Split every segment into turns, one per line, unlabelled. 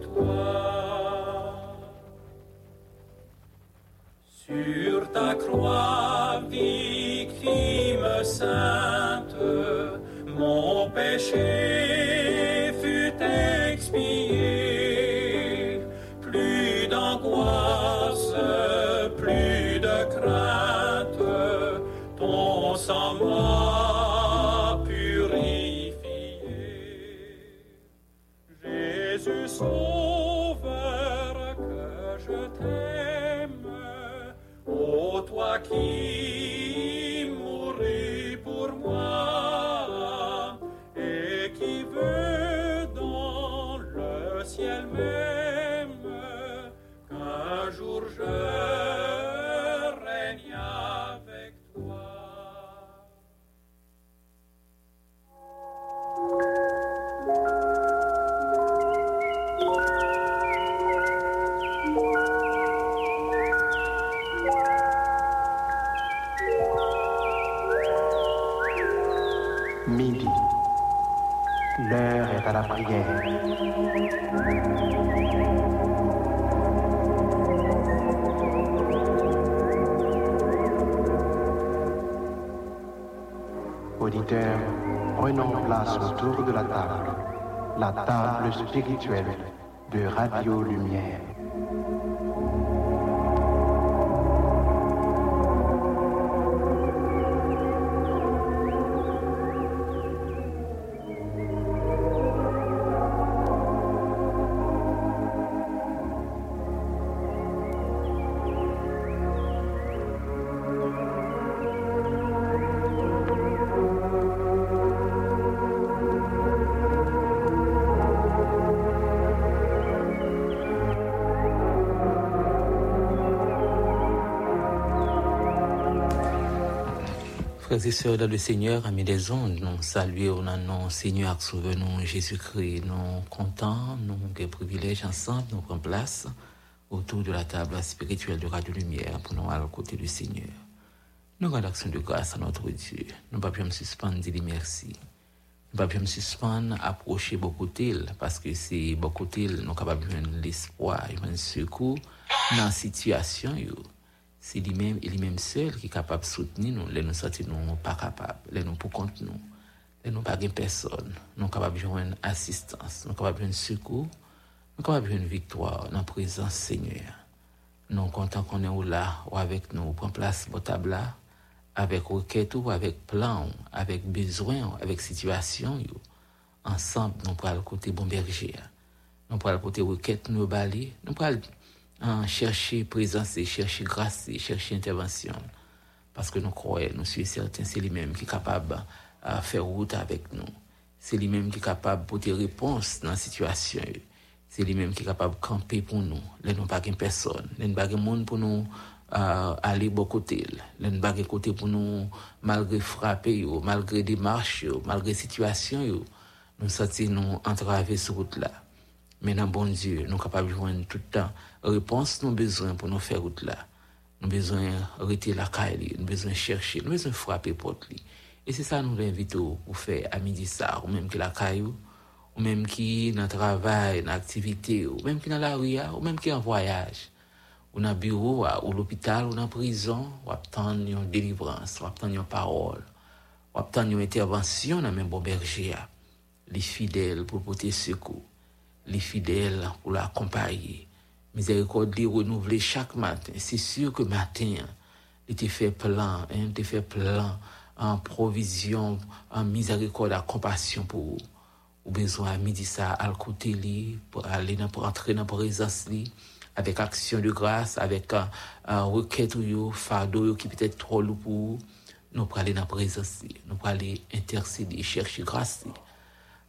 Toi. Sur ta croix, victime sainte, mon péché
autour de la table, la table spirituelle de Radio Lumière.
Frères et sœurs dans le Seigneur, amis des ondes, nous saluons au nom Seigneur, souvenons Jésus-Christ, nous contents, nous avons privilège ensemble, nous prenons place autour de la table spirituelle de Radio Lumière pour nous à le côté du Seigneur. Nous rendons action de grâce à notre Dieu. Nous ne pouvons pas me suspendre, dire merci. Nous ne pouvons pas me suspendre, approcher beaucoup d'il, parce que c'est beaucoup d'il, nous sommes capables de l'espoir, de secours dans la situation. se li menm e li menm sel ki kapab souteni nou, le nou soti nou pa kapab, le nou pou kont nou, le nou pa gen person, nou kapab jwen asistans, nou kapab jwen sekou, nou kapab jwen viktor, nan prezans seigneur. Nou kontan konen ou la, ou avek nou, ou pren plas botab la, avek roket ou, avek plan ou, avek bezwen ou, avek situasyon yo, ansamp nou pral kote bon berje, nou pral kote roket nou bali, nou pral hein, chercher présence, chercher grâce, chercher intervention. Parce que nous croyons, nous sommes certains, c'est lui-même qui est capable de faire route avec nous. C'est lui-même qui est capable de porter réponse dans la situation. C'est lui-même qui est capable de camper pour nous. Là, nous pas personne. Là, nous pas monde pour nous euh, aller bon côté. Là, nous pas côté pour nous, malgré frapper, malgré des marches, malgré situation. Nous sentons nous entraver sur route là. Mais dans bon Dieu, nous sommes capables de joindre tout le temps repons nou bezwen pou nou fè route la. Nou bezwen rete lakay li, nou bezwen chershe, nou bezwen frape pot li. E se sa nou l'invite ou pou fè a midi sa, ou menm ki lakay ou, ou menm ki nan travay, nan aktivite ou, menm ki nan la ouya, ou menm ki an voyaj. Ou nan biro ou, ou l'opital ou nan prizon, wap tan yon delivrans, wap tan yon parol, wap tan yon intervensyon nan menm bo berje a. Li fidèl pou pote sekou, li fidèl pou la kompaye. Miséricorde les renouveler chaque matin. C'est sûr que matin, il te fait plein, hein, il te fait plein en provision, en miséricorde, en compassion pour vous. Ou besoin à midi ça à côté li pour aller dans, pour entrer dans la présence avec action de grâce avec un, requête ou fardeau qui peut être trop lourd pour nous pour aller dans la présence nous pour aller intercéder chercher grâce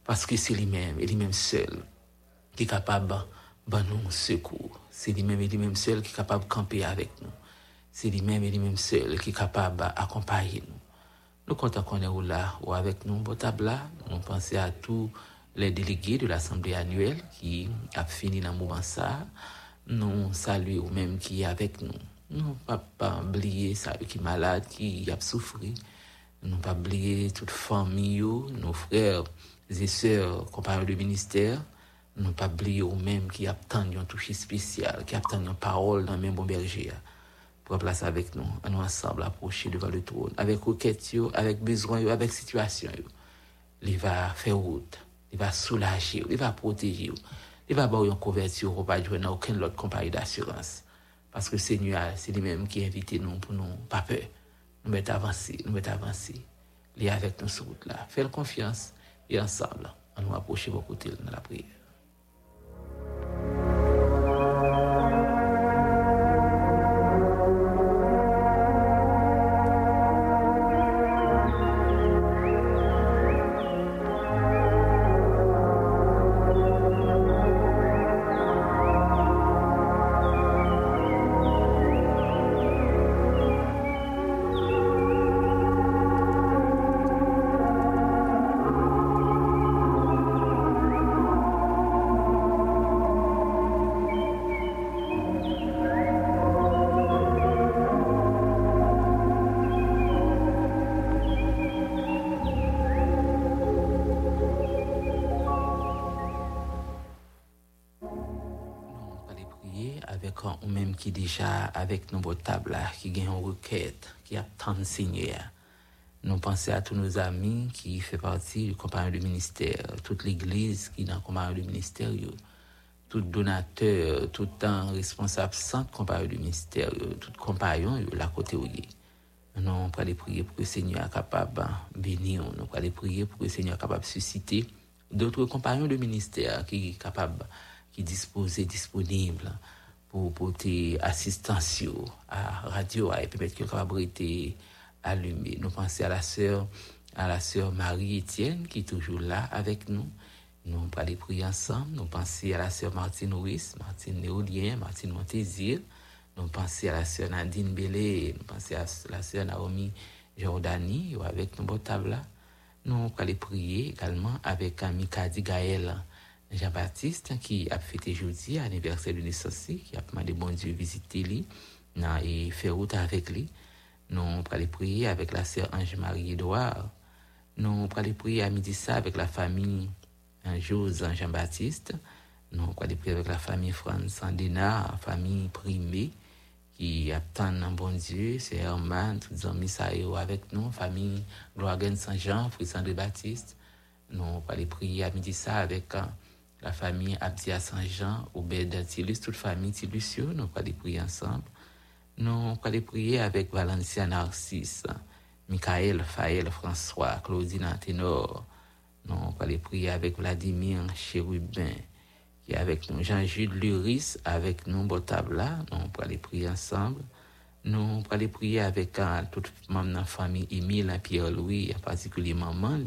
parce que c'est lui-même et lui-même seul qui est capable de nous secours c'est lui-même et lui-même seul qui est capable de camper avec nous c'est lui-même et lui-même seul qui est capable d'accompagner nous nous comptons qu'on est là ou avec nous, là, nous pensons à tous les délégués de l'Assemblée annuelle qui a fini dans le moment ça. Nous saluons même qui est avec nous. Nous ne pas oublier ça qui est malade, qui a souffert. Nous ne pas oublier toute famille, nos frères et sœurs, compagnons de ministère. Nous pas oublier ou même qui a tant un toucher spécial, qui a tant une parole dans même bon berger pour place avec nous, à nous ensemble approcher devant le trône, avec requête, avec besoin, avec situation. Il va faire route, il va soulager, il va protéger, il va avoir une couverture pas jouer dans aucune autre compagnie d'assurance. Parce que Seigneur, c'est lui-même qui a invité nous pour nous, pas peur. Nous mettre avancer, nous mettre avancer. Il est avec nous sur route là. Faites confiance et ensemble, à nous approcher beaucoup dans la prière. Thank you. Qui déjà avec nos tables qui gagne une requête, qui a tant de Seigneur. Nous pensons à tous nos amis qui font partie du compagnon du ministère, toute l'église qui est dans le compagnon du ministère, tout donateur, tout responsable sans compagnon du ministère, tout compagnon, la côté où Nous allons prier pour que le Seigneur soit capable de bénir, nous allons prier pour que le Seigneur soit capable de susciter d'autres compagnons du ministère qui pour porter assistance à radio et permettre que capable été allumé. Nous pensons à la sœur à la sœur Marie-Étienne qui est toujours là avec nous. Nous allons aller prier ensemble. Nous pensons à la sœur Martine Ruiz, Martine Néolien, Martine Montésir. Nous pensons à la sœur Nadine Bélé. Nous pensons à la sœur Naomi Jordani avec nous. Nous allons prier également avec Mikadi Gaël. Jean-Baptiste qui a fêté jeudi anniversaire de naissance, qui a demandé bon Dieu visiter lui et faire route avec lui. Nous allons prier avec la sœur Ange-Marie Edouard. Nous allons prier à midi ça avec la famille José Jean-Baptiste. Nous allons prier avec la famille France Andena, la famille Primé, qui attend un bon Dieu, c'est Herman, tous les amis avec nous, famille Gloire Saint-Jean, Fils André Baptiste. Nous allons prier à midi ça avec la famille Abdia Saint-Jean, Obed Tilus, toute famille Tilus, nous allons prier ensemble. Nous allons prier avec Valencia Narcisse, Michael, Faël, François, Claudine Anténor. Nous allons prier avec Vladimir Chérubin, qui avec nous. Jean-Jude Luris avec nous, là. Nous, on aller prier ensemble. Nous, on aller prier avec uh, toute la famille Émile Pierre-Louis, en particulier maman,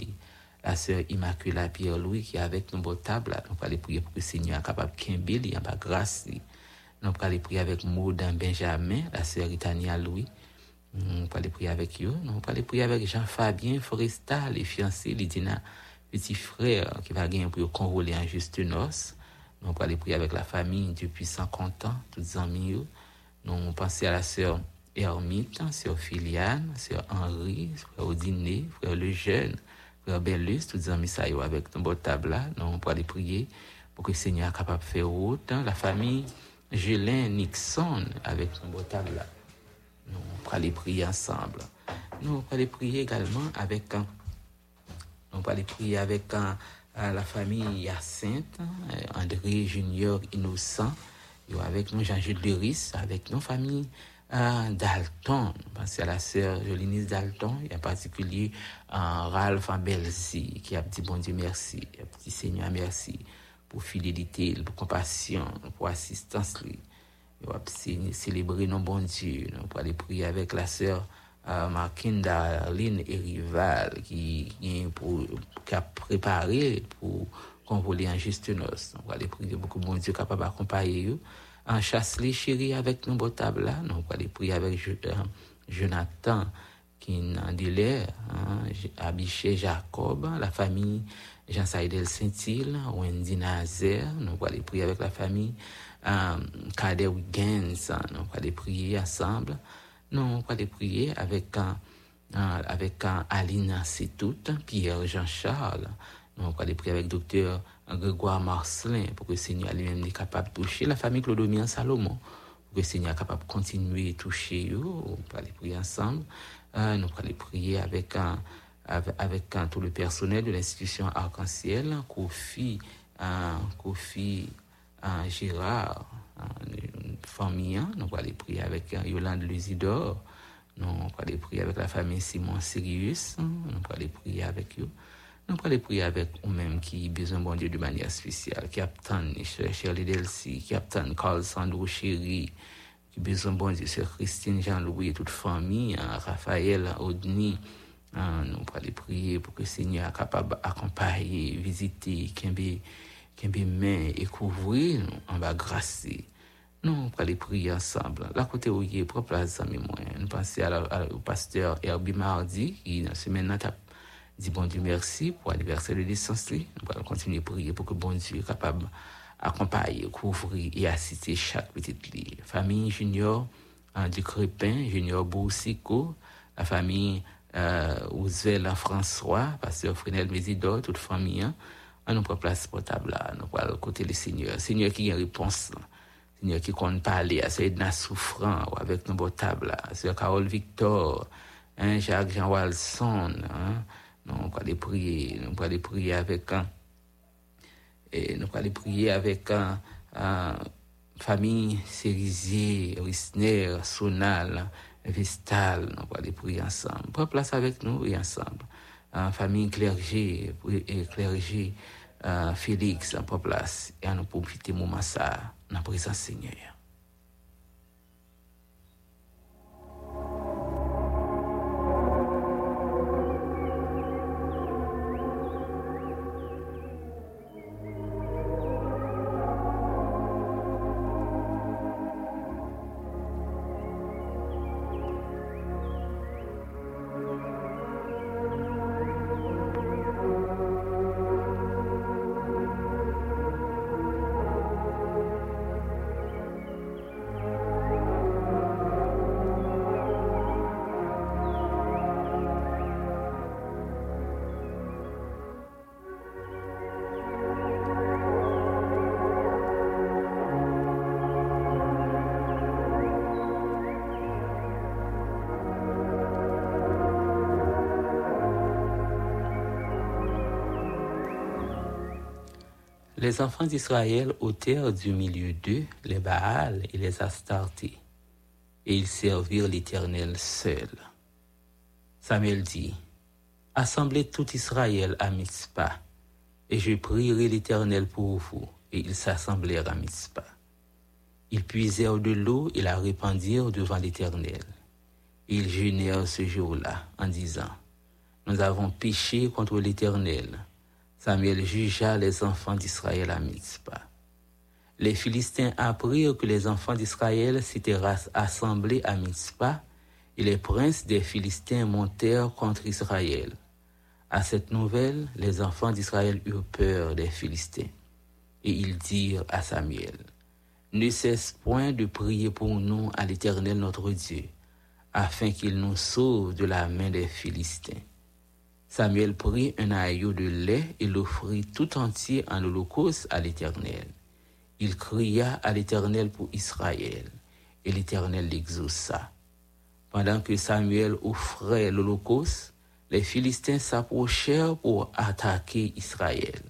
la sœur Immaculée Pierre-Louis qui est avec nous, bon table. Nous, on aller prier pour que le Seigneur soit capable de il y a pas grâce. Nous, on aller prier avec Maudin Benjamin, la sœur Itania Louis. Nous, on aller prier avec eux. Nous, on aller prier avec Jean-Fabien Forestal, les fiancés, Lidina, petit frère qui va gagner pour contrôler en juste noce. Nous allons prier avec la famille depuis 50 ans, tous les amis. Nous pensons à la sœur Hermite, sœur Filiane, sœur Henri, frère Odiné, frère Lejeune, frère Bellus, tous les amis ça avec nos beau table Nous allons aller prier pour que le Seigneur soit capable de faire route. La famille Gélin Nixon avec nos beau table Nous allons aller prier ensemble. Nous allons aller prier également avec, nous allons aller prier avec à la famille Hyacinthe, euh, André Junior Innocent, avec nous Jean-Jules Duris, avec nos familles euh, Dalton, c'est à la sœur Jolinis Dalton, et en particulier euh, Ralph Ambelsi, qui a dit bon Dieu merci, a dit Seigneur merci pour fidélité, pour compassion, pour assistance. Il va célébrer nos bon Dieu, pour aller prier avec la sœur euh, Markinda, Lynn et Rival qui, a préparé pour convoler en gestionnos. On va aller prier beaucoup de Dieu capable d'accompagner En chasse les chéris avec nos botables là. On va aller prier avec euh, Jonathan qui en délai, hein, Abiché Jacob, la famille Jean-Saïdel Saint-Il, Wendy Nazer. Va aller prier avec la famille euh, Kader Wiggins. On va aller prier ensemble. Nous allons prier avec, un, avec un Alina Setout, Pierre Jean-Charles. Nous allons prier avec docteur Grégoire Marcelin pour que le Seigneur lui-même soit capable de toucher la famille Clodomien Salomon. Pour que le Seigneur soit capable de continuer à toucher eux. On peut aller prier ensemble. Euh, nous allons prier avec, un, avec, tout le personnel de l'institution Arc-en-Ciel, Kofi, Kofi Gérard, une famille, hein. nous allons prier avec euh, Yolande Lusidor, nous allons prier avec la famille Simon Sirius, hein. nous allons prier avec eux. Nous allons prier avec eux-mêmes qui ont besoin bon Dieu de manière spéciale, qui attendent Shirley Delcy, qui attendent Carl Sandro Chéri, qui ont besoin bon Dieu, Sœur Christine Jean-Louis et toute famille, hein. Raphaël Odni. nous allons prier pour que le Seigneur soit capable d'accompagner, visiter, qu'il qui main et couvrir en bas grâce. Nous, on aller prier ensemble. La côté où il est propre à ça, moi. Nous pensons au pasteur Herbie Mardi, qui, dans ce semaine, dit bon Dieu merci pour l'anniversaire de licence. Nous allons continuer à prier pour que bon Dieu soit capable d'accompagner, couvrir et assister chaque petite lit. Famille Junior hein, du Crépin, Junior Boussico, la famille euh, Ousvel François, pasteur Frenel Mésidor, toute famille, hein, nous prenons place portable là, nous allons côté le Seigneur. Seigneur qui a une réponse. Seigneur qui compte parler à Saïdna souffrant avec nos portables là. Seigneur Carole Victor, hein, Jacques Jean Walson, hein. Nous allons aller prier, nous allons aller prier avec un, et nous allons prier avec un, famille Cérisier, Risner, Sonal, Vestal, nous allons aller prier ensemble. Prends place avec nous et ensemble. famille clergé et clergé Félix en place et nous profiter moment ça dans la présence Seigneur. Les enfants d'Israël ôtèrent du milieu d'eux les Baals et les Astartés, et ils servirent l'Éternel seul. Samuel dit, Assemblez tout Israël à Mitzpah, et je prierai l'Éternel pour vous, et ils s'assemblèrent à Mitzpah. Ils puisèrent de l'eau et la répandirent devant l'Éternel. Ils jeûnèrent ce jour-là en disant, Nous avons péché contre l'Éternel. Samuel jugea les enfants d'Israël à Mitzpah. Les Philistins apprirent que les enfants d'Israël s'étaient assemblés à Mitzpah, et les princes des Philistins montèrent contre Israël. À cette nouvelle, les enfants d'Israël eurent peur des Philistins, et ils dirent à Samuel, Ne cesse point de prier pour nous à l'Éternel notre Dieu, afin qu'il nous sauve de la main des Philistins. Samuel prit un aïeau de lait et l'offrit tout entier en holocauste à l'Éternel. Il cria à l'Éternel pour Israël, et l'Éternel l'exauça. Pendant que Samuel offrait l'holocauste, les Philistins s'approchèrent pour attaquer Israël.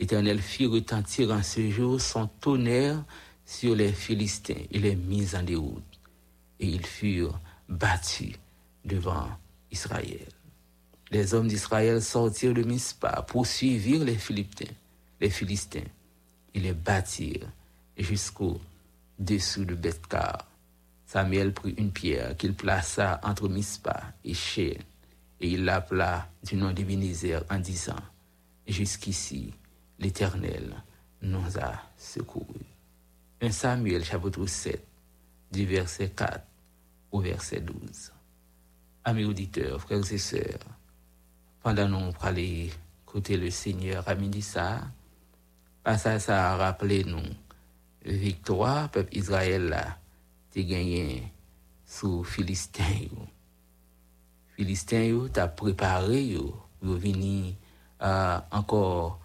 L'Éternel fit retentir en ce jour son tonnerre sur les Philistins et les mit en déroute. Et ils furent battus devant Israël. Les hommes d'Israël sortirent de Mispa, poursuivirent les Philistins, les Philistins. Ils les battirent jusqu'au dessous de Bethkar. Samuel prit une pierre qu'il plaça entre Mispa et Shé, et il l'appela du nom d'Ebenezer en disant, Jusqu'ici, l'Éternel nous a secourus. 1 Samuel chapitre 7, du verset 4 au verset 12. Amis auditeurs, frères et sœurs, pendant nous aller écouter le Seigneur à midi ça, ça, ça a rappelé nous victoire, peuple Israël là, t'es gagné sous Philistin. Philistin, t'as préparé, pour venir euh, encore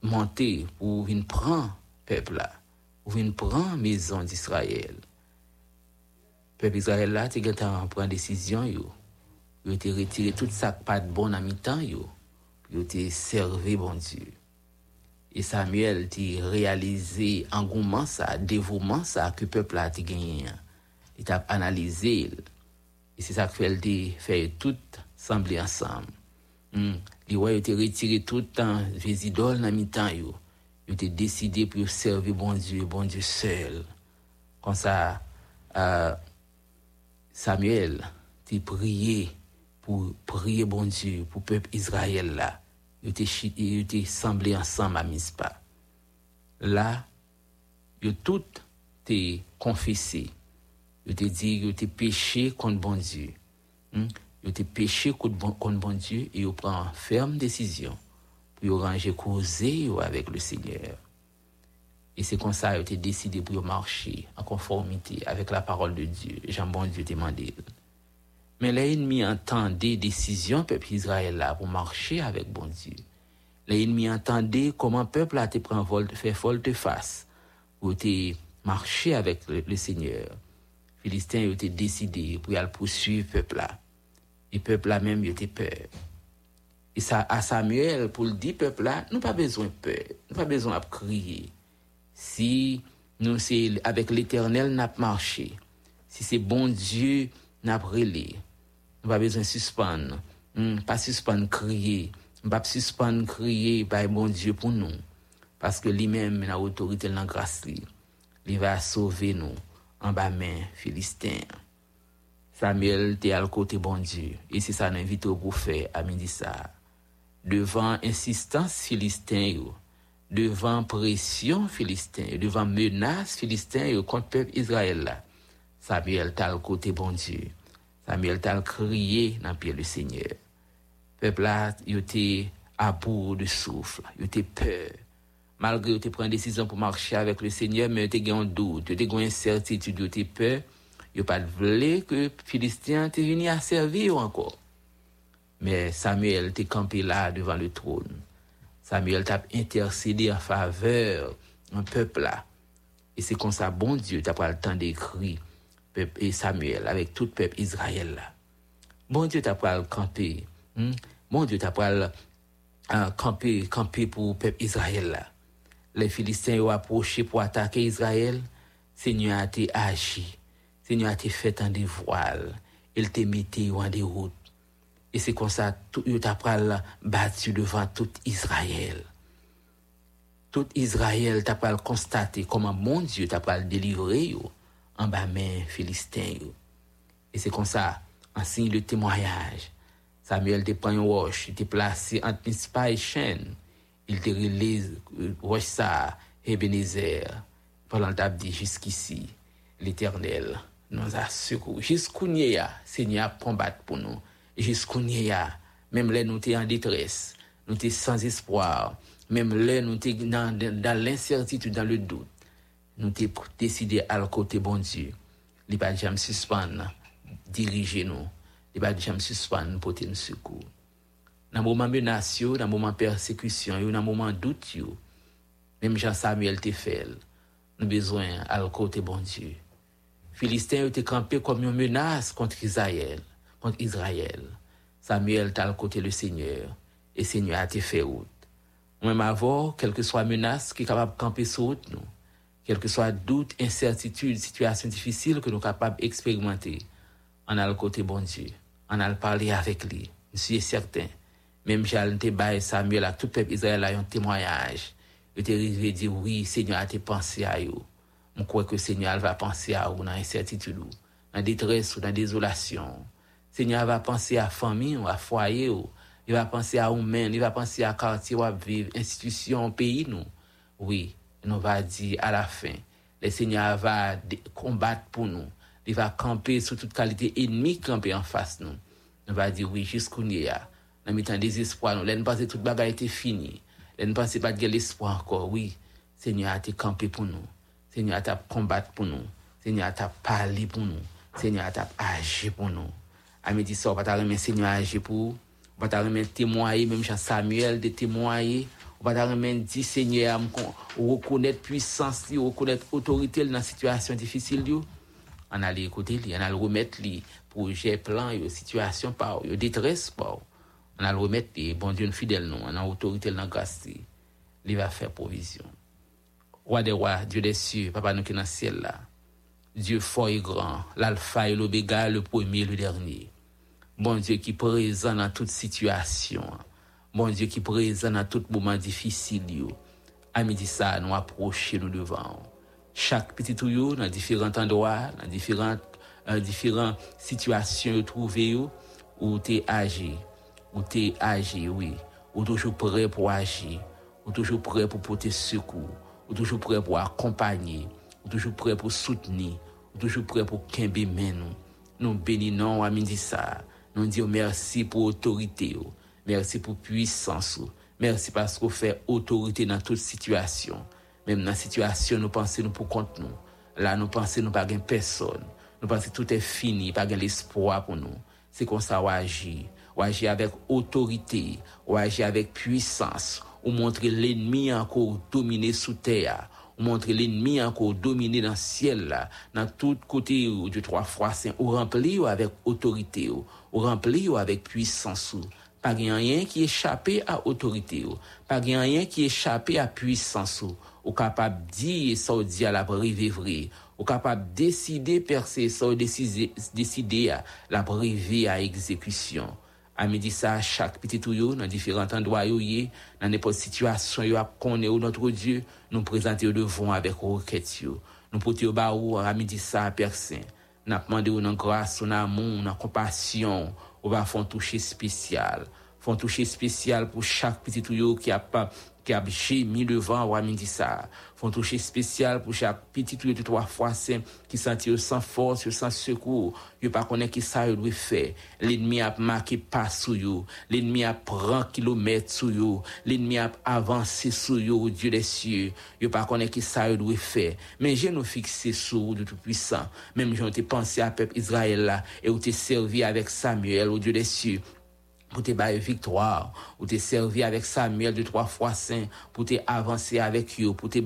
monter, pour venir prendre peuple là, pour venir prendre maison d'Israël. Peuple Israël là, t'es gagné prendre décision, yo. Yo t'es retiré tout ça pas de bon à mi-temps, yo. Yo t'es servi, bon Dieu. Et Samuel t'y réalisé engouement ça, dévouement ça que le peuple a gagné. Il t'a analysé. Et c'est ça que fait fait tout sembler ensemble. Mm. Les rois ont retiré tout le temps les idoles dans mi-temps. Ils ont décidé pour servir bon Dieu, bon Dieu seul. Comme ça, euh, Samuel t'a prié pour prier bon Dieu, pour le peuple Israël là ils étaient semblés ensemble à Mispa. Là, ils tout été confessé. Ils ont dit qu'ils étaient péché contre bon Dieu. Ils ont été péché contre bon Dieu et ils une ferme décision pour ranger causer avec le Seigneur. Et c'est comme ça qu'ils ont été décidés pour marcher en conformité avec la parole de Dieu. Jean bon Dieu demandé. Mais l'ennemi entendait décision peuple Israël pour marcher avec bon Dieu. L'ennemi entendait comment peuple a été pris volte, fait volte face pour te marcher avec le, Seigneur. Philistins ont été décidés pour aller poursuivre peuple là. Et peuple là même était peur. Et ça à Samuel pour le dire peuple là, nous pas besoin de peur, nous pas besoin de crier. Si nous c'est avec l'Éternel n'a marché, si c'est bon Dieu n'a relé, nous pas besoin de suspendre, hmm, pas suspendre crier, pas suspendre crier par bon Dieu pour nous. Parce que lui-même a autorité dans grâce il va sauver nous. En bas main philistin. Samuel était à côté bon Dieu. Et c'est ça nous invite pour faire à midi ça. Devant insistance philistin devant pression philistin. Devant menace philistin contre le peuple Israël Samuel était à côté bon Dieu Samuel t'a crié dans pied du Seigneur. Le peuple là, il était à bout de souffle, il était peur. Malgré qu'il pris une décision pour marcher avec le Seigneur, mais il était un doute, il était une incertitude, il était peur. Il n'a pas voulu que les Philistins étaient venus à servir encore. Mais Samuel était campé là devant le trône. Samuel t'a intercédé en faveur d'un peuple là. Et c'est comme ça, bon Dieu, tu pas le temps d'écrire et Samuel, avec tout le peuple Israël. Bon Dieu t'a pas camper. Hmm? Bon Dieu t'a pas euh, camper, camper pour le peuple Israël. Les Philistins ont approché pour attaquer Israël. Seigneur a été agi. Seigneur a été fait en des voiles. Il t'a mis en des routes. Et c'est comme ça, tout, t'a battu devant tout Israël. tout Israël t'a pas constater comment mon Dieu t'a pas délivré yo? En bas main philistin. Et c'est comme ça, en signe de témoignage, Samuel te prend une roche, il te placé entre Mispa et Chêne. Il te relève roche ça, Ebenezer. Pendant t'a dit jusqu'ici, l'Éternel nous a secouru. Jusqu'où Seigneur combattre pour nous? Jusqu'où même là nous t'es en détresse, nous t'es sans espoir, même là nous dans, dans l'incertitude, dans le doute, nous t'es décidé à côté bon Dieu. Il pas jamais suspendre, diriger nous. Il pas jamais suspendre, porter nous secours. Dans le moment menace, dans le moment persécution, dans le moment doute, même Jean-Samuel te fait, nous besoin à côté bon Dieu. Philistins étaient campés comme une menace contre Israël, contre Israël. Samuel t'a le côté le Seigneur, et Seigneur a été fait route. Même avant, quelle que soit menace qui est capable de camper sur nous, quel que soit doute, incertitude, situation difficile que nous sommes capables d'expérimenter, on a le côté bon Dieu, on a le parler avec lui. Je suis certain. Même j'ai Samuel à tout le peuple Israël a un témoignage. Il était arrivé dire oui, Seigneur a pensé à vous. Je crois que Seigneur va penser à vous dans l'incertitude, dans la détresse ou dans la désolation. Seigneur va penser à la famille, à foyer, il va penser à vous-même, il va penser à quartier, à vivre, institution, pays, nous. Oui, nous va dire à la fin, le Seigneur va combattre pour nous. Il va camper sur toute qualité ennemie camper en face nous. Nous va dire oui, jusqu'où y a. Nous mettons désespoir, nous. Nous pensons que toute bagaille était finie. Nous ne pensons pas de l'espoir encore. Oui, Seigneur a été campé pour nous. Seigneur a combattre pour nous. Seigneur a parlé pour nous. Seigneur a agi pour nous. À midi ça, on va remettre Seigneur agir pour on va remettre témoigner, même Jean Samuel de témoigner. Va dire Seigneur, reconnaître puissance, reconnaître autorité dans la situation difficile. On a écouter, on a remettre pour gérer plan, situation par détresse. Par. On a le remettre, bon Dieu, fidèle, nous, on a autorité dans la grâce. Il va faire provision. Roi des rois, Dieu des cieux, Papa nous qui dans le ciel là. Dieu fort et grand, l'alpha et l'oméga, le premier et le dernier. Bon Dieu qui est présent dans toute situation. Bon Diyo ki prezan nan tout mouman difisil yo. Ami di sa nou aproche nou devan. Chak piti tou yo nan diferant andoa, nan diferant, uh, diferant situasyon yo trouve yo, ou te aje, ou te aje, oui. Ou toujou pre pou aje, ou toujou pre pou pote sekou, ou toujou pre pou akompanye, ou toujou pre pou souteni, ou toujou pre pou kenbe men nou. Nou beni nan ou ami di sa, nou diyo mersi pou otorite yo. Merci pour puissance, merci parce qu'on fait autorité dans toute situation. Même dans la situation, nous pensons nous pour compte nous. Là, nous pensons nous pas personne. Nous pensons tout est fini, pas l'espoir pour nous. C'est comme ça qu'on agit. On agit avec autorité, on agit avec puissance, ou montrer l'ennemi encore dominé sous terre, ou montrer l'ennemi encore dominé dans le ciel, dans tout côté du trois fois saint, ou rempli avec autorité, ou rempli avec puissance. pa gen anyen ki echapè a otorite yo, pa gen anyen ki echapè a pwisans yo, ou kapap di sa ou di a la prive vre, ou kapap deside perse sa ou deside a la prive a ekzekwisyon. A midi sa, chak pititou yo nan diferant an doa yo ye, nan nepot situasyon yo ap konen yo notre Diyo, nou prezante yo devon avek ou ket yo. Nou pote yo ba ou a midi sa persen, nan apmande yo nan grase, nan amon, nan kompasyon, on va faire toucher spécial. Font toucher spécial pour chaque petit tuyau qui a pas qui a mis devant ou midi ça font toucher spécial pour chaque petit tuyau de trois fois saint qui sentit sans force sans secours. Yo pas connaît qui ça doit faire. L'ennemi a marqué pas sous yo. L'ennemi a prend kilomètres sous yo. L'ennemi a avancé sous yo Dieu des cieux. Yo pas connaît qui ça doit faire. Mais j'ai nous fixé sur de tout puissant même j'ai pensé à peuple Israël là et où t'es servi avec Samuel au Dieu des cieux pour te bailler victoire, pour te servir avec Samuel de trois fois saint, pour te avancer avec eux, pour te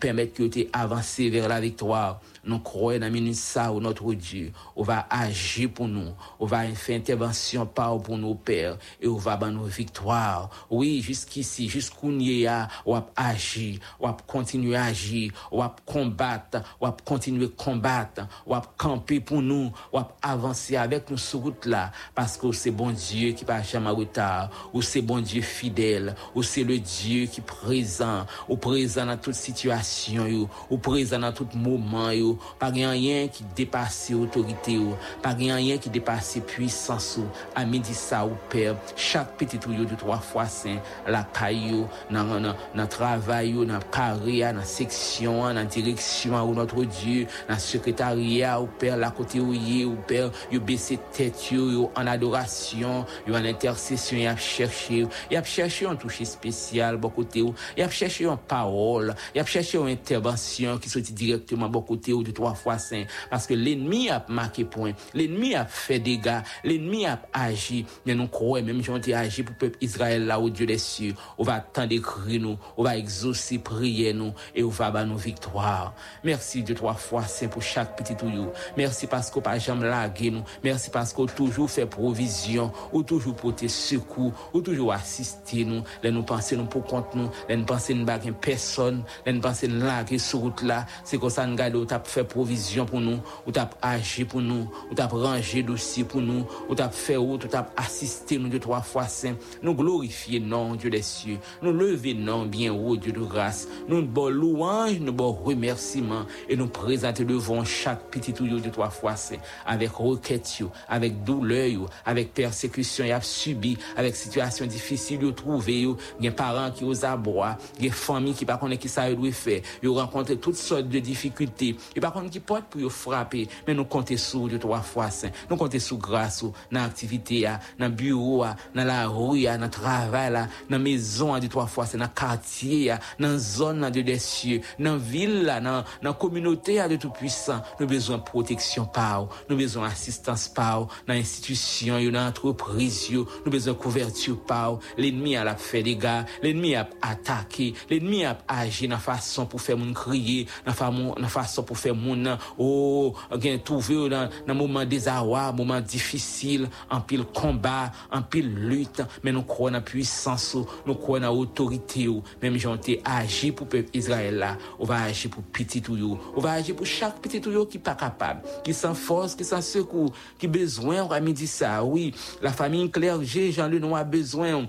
permettre que tu avancer vers la victoire. Nous croyons dans ça, notre Dieu. On va agir pour nous. On va faire intervention par pour nos pères. Et on va avoir nos victoires. Oui, jusqu'ici, jusqu'où nous a, on va agir. On va continuer à agir. On va combattre. On va continuer à combattre. On va camper pour nous. On va avancer avec nous sur route là. Parce que c'est bon Dieu qui va jamais retard. Ou c'est bon Dieu fidèle. Ou c'est le Dieu qui est présent. Ou présent dans toute situation. Ou présent dans tout moment. Pas rien qui dépasse autorité. Pas rien qui dépasse puissance. À midi ça ou Père. Chaque petit tuyau de trois fois saint. La caillou. Dans le travail. Dans le carrière. La section. La direction. Ou notre Dieu. Le secrétariat. Ou Père. La côté où y ou Père. Yo baissé tête. Yo en adoration. Yo en intercession. Y a cherché. Y a cherché un toucher spécial. Beaucoup côté. Y a cherché une parole. Y a cherché une intervention qui sortit directement beaucoup côté ou de trois fois saint. Parce que l'ennemi a marqué point. L'ennemi a fait dégâts. L'ennemi a agi. Mais nous croyons, même j'ont agi pour le peuple Israël là au Dieu des cieux. On va attendre écrire nous. On va exaucer, prier nous. Et on va avoir nos victoires. Merci de trois fois saint pour chaque petit tuyau. Merci parce qu'on pas jamais lagué nous. Merci parce qu'on toujours fait provision. Ou toujours porter secours. Ou toujours assister nous. Là nous penser nous pour compte nous. Là nous penser nous personne. Là nous penser nous laguer sur route là. C'est comme ça nous garde t'a fait provision pour nous. Ou t'a agi pour nous. Ou t'a rangé dossier pour nous. Ou t'a fait ou t'a assisté nous de trois fois saint. Nous glorifier non Dieu des cieux. Nous lever non bien haut Dieu de grâce. Nous bon louange, nous bon remerciement. Et nous présenter devant chaque petit tuyau de trois fois saint. Avec requête, avec douleur, avec persécution, a subi, avec situation difficile de trouver, a parents qui aux abois, a familles qui pas connaissent qui ça doit faire, ils rencontrent toutes sortes de difficultés, et par contre qui portent pour frapper, mais nous comptons sur de trois fois saint, nous comptons sur grâce, dans l'activité, dans le bureau, dans la rue, dans le travail, dans la maison de trois fois saint, dans le quartier, dans la zone de des cieux, dans la ville, dans la communauté de tout puissant, nous avons besoin de protection par, nous besoin d'assistance par, dans l'institution, dans l'entreprise, nous avons besoin de couverture par, l'ennemi a fait des gars, l'ennemi a attaqué, l'ennemi a agi dans façon pour faire mon crier, dans façon pour faire mon oh, gain trouver dans dans moment désarroi, moment difficile, en pile combat, en pile lutte, mais nous croyons en puissance, nous croyons en autorité, même j'ai agi pour le peuple Israël là, on va agir pour petit tuyau, on va agir pour chaque petit tuyau qui pas capable, qui sans force, qui sans secours, qui besoin, on va me dire ça, oui, la famille clergé, Jean Lenoir a besoin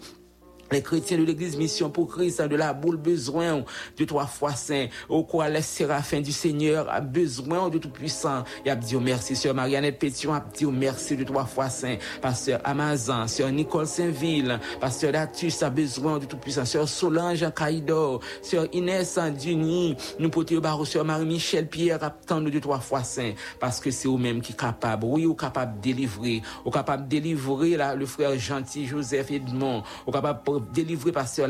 les chrétiens de l'église Mission pour Christ de la boule besoin de trois fois saint, au quoi les séraphins du Seigneur a besoin de tout puissant. Il a dit merci, sœur Marianne Pétion a dit merci de trois fois saint, pasteur Amazon, sœur Nicole Saint-Ville, pasteur Datus a besoin de tout puissant, sœur Solange Caïdor, sœur Inès Duny, nous portons barreau, sœur Marie-Michel Pierre a de trois fois saint, parce que c'est eux-mêmes qui sont capables, oui, ou capable délivrer, ou capable délivrer là, le frère gentil Joseph Edmond, ou capable délivré par Sœur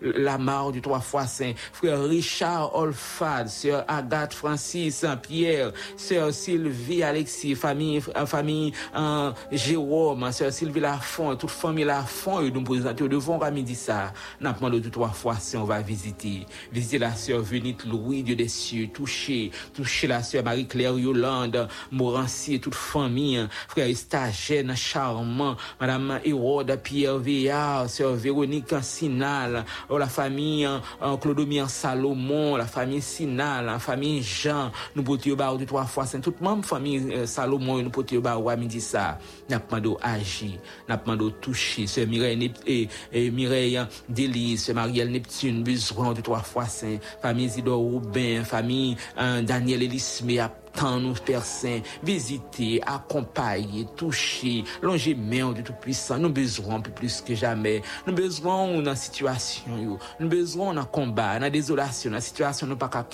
Lamar du Trois Fois Saint, Frère Richard Olfad, Sœur Agathe Francis Saint-Pierre, Sœur Sylvie Alexis, famille, famille euh, Jérôme, Sœur Sylvie Lafont, toute famille Lafont, nous présentons devant Ramidi ça. N'a demandé de trois fois si on va visiter. Visiter la Sœur Venite Louis, Dieu des cieux, toucher, toucher la Sœur Marie-Claire Yolande, Morancy, toute famille, Frère Estagène, Charmant, Madame Hérode Pierre Veillard, Sœur Véronique Sinal, oh, la famille uh, Clodomir Salomon, la famille Sinal, la famille Jean, nous pouvons ba de trois fois, c'est toute même famille uh, Salomon, nous pouvons ba ou midi ça, n'a pas de agir, n'a pas de toucher, c'est Mireille et, Mireille Délice, Marielle Neptune, besoin de trois fois, c'est famille Zidore Robin, famille Daniel Elisme, tant nous, Père Saint, visiter, accompagner, toucher, longer main de Tout-Puissant. Nous besoin plus que jamais. Nous besoin dans situation, nous besoin dans combat, dans désolation, dans situation, nous pas qu'à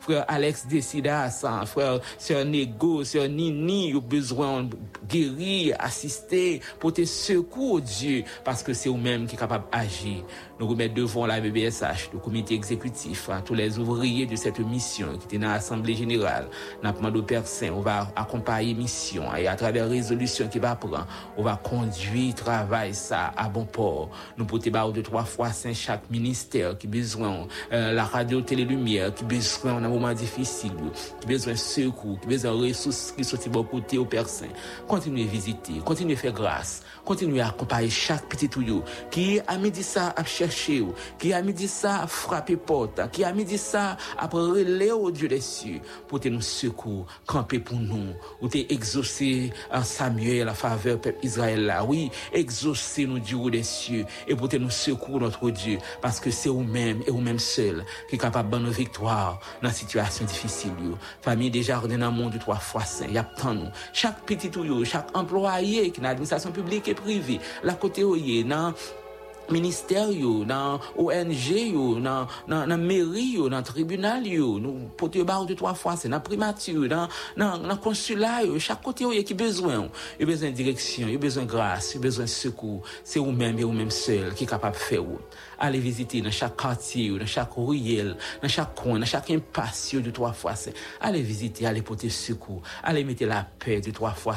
frère Alex Décidas, frère Sœur Nego, Sœur Nini, nous besoin guérir, assister, porter secours, Dieu, parce que c'est eux-mêmes qui sont capables d'agir. Nous remettons devant la BBSH, le comité exécutif, tous les ouvriers de cette mission qui étaient dans l'Assemblée générale, N'a demandé au Père Saint, on va accompagner mission et à travers résolution qui va prendre, on va conduire travail ça à bon port. Nous pouvons de trois fois Saint chaque ministère qui besoin euh, la radio télé lumière qui besoin en un moment difficile, qui besoin secours, qui besoin ressources qui sont de côté au Père Saint. Continuez à visiter, continuez à faire grâce, continuez à accompagner chaque petit tuyau qui a midi ça à chercher, qui a midi ça à frapper porte, qui a midi ça à relayer au Dieu des cieux pour te nous secours, camper pour nous, ou te exaucer en Samuel la faveur peuple Israël là. Oui, exaucer nous Dieu des cieux et pour te nous secours notre Dieu parce que c'est vous-même et vous-même seul qui est capable de nos victoires dans la situation difficile. Famille déjà ordonnée dans le monde trois fois saint, y a tant nous. Chaque petit tuyau, chaque employé qui est dans l'administration publique et privée, la côté où il est, dans ministère dans ONG dans dans dans mairie dans tribunal yo, nous porter barre de trois fois, c'est dans primature, dans dans dans consulat chaque côté yo qui besoin, il besoin de direction, il besoin de grâce, il besoin de secours, c'est vous même et vous même seul qui est capable de faire Allez visiter dans chaque quartier, dans chaque ruelle, dans chaque coin, dans chaque impasse de trois fois. Allez visiter, allez porter secours, allez mettre la paix de trois fois